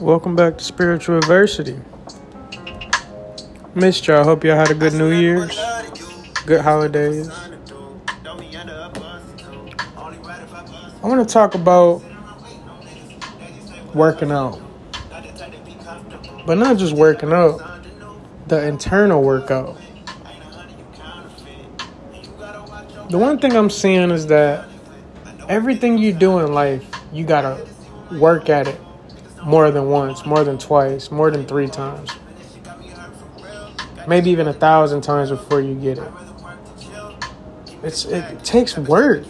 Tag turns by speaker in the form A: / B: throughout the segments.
A: Welcome back to Spiritual Adversity. Missed y'all. Hope y'all had a good New Year's, good holidays. I want to talk about working out, but not just working out, the internal workout. The one thing I'm seeing is that everything you do in life, you gotta work at it more than once, more than twice, more than three times. Maybe even a thousand times before you get it. It's it takes work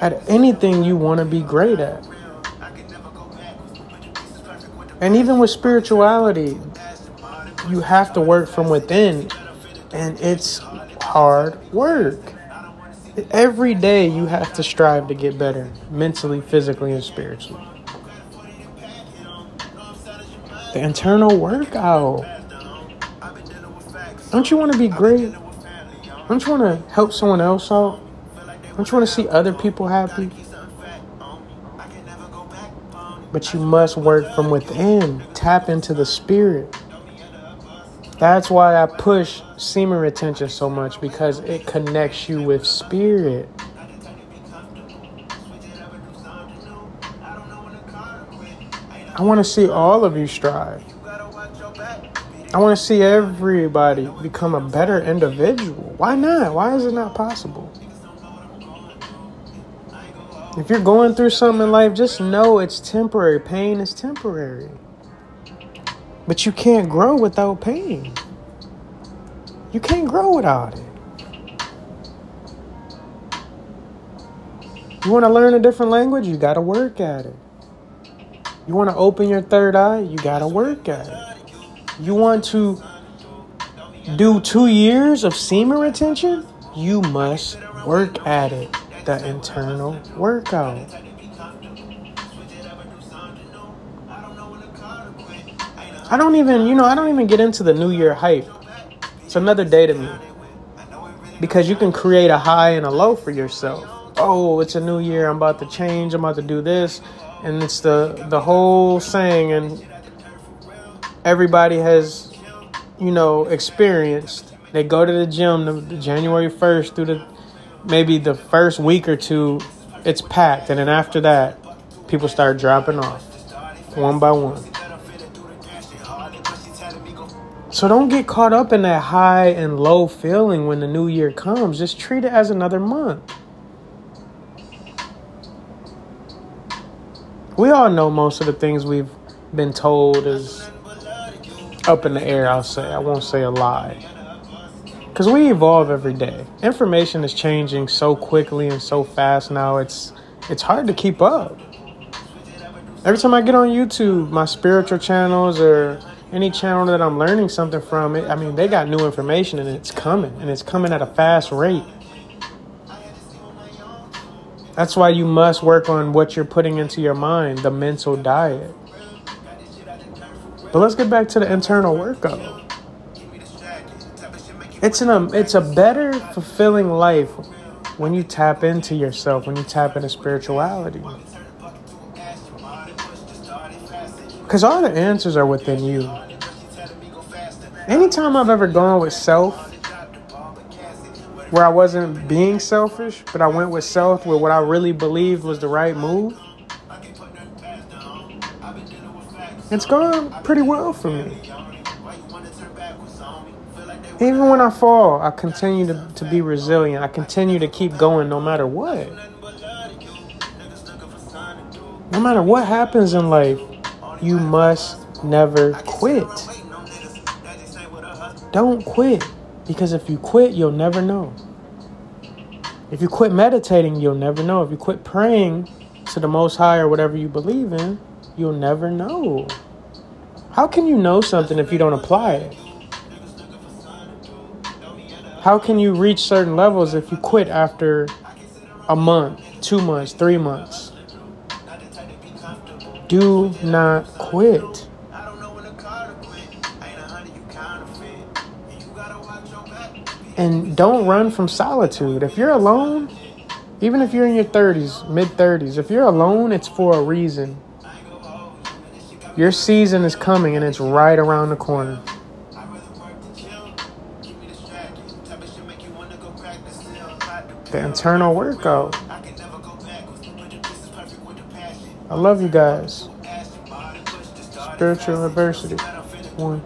A: at anything you want to be great at. And even with spirituality, you have to work from within and it's hard work. Every day you have to strive to get better mentally, physically, and spiritually. The internal workout. Don't you want to be great? Don't you want to help someone else out? Don't you want to see other people happy? But you must work from within. Tap into the spirit. That's why I push semen retention so much because it connects you with spirit. I want to see all of you strive. I want to see everybody become a better individual. Why not? Why is it not possible? If you're going through something in life, just know it's temporary. Pain is temporary. But you can't grow without pain. You can't grow without it. You want to learn a different language? You got to work at it. You want to open your third eye? You got to work at it. You want to do two years of semen retention? You must work at it. The internal workout. I don't even, you know, I don't even get into the New Year hype. It's another day to me. Because you can create a high and a low for yourself. Oh, it's a new year. I'm about to change. I'm about to do this. And it's the the whole saying and everybody has, you know, experienced. They go to the gym the, the January 1st through the maybe the first week or two, it's packed. And then after that, people start dropping off one by one. So don't get caught up in that high and low feeling when the new year comes. Just treat it as another month. We all know most of the things we've been told is up in the air, I'll say. I won't say a lie. Because we evolve every day. Information is changing so quickly and so fast now, it's it's hard to keep up. Every time I get on YouTube, my spiritual channels or any channel that I'm learning something from, I mean, they got new information and it's coming, and it's coming at a fast rate. That's why you must work on what you're putting into your mind, the mental diet. But let's get back to the internal workout. It's an um, it's a better fulfilling life when you tap into yourself, when you tap into spirituality. Because all the answers are within you. Anytime I've ever gone with self, where I wasn't being selfish, but I went with self with what I really believed was the right move, it's gone pretty well for me. Even when I fall, I continue to, to be resilient. I continue to keep going no matter what. No matter what happens in life, you must never quit. Don't quit. Because if you quit, you'll never know. If you quit meditating, you'll never know. If you quit praying to the Most High or whatever you believe in, you'll never know. How can you know something if you don't apply it? How can you reach certain levels if you quit after a month, two months, three months? Do not quit. And don't run from solitude. If you're alone, even if you're in your 30s, mid 30s, if you're alone, it's for a reason. Your season is coming and it's right around the corner. The internal workout. I love you guys. Spiritual adversity. One.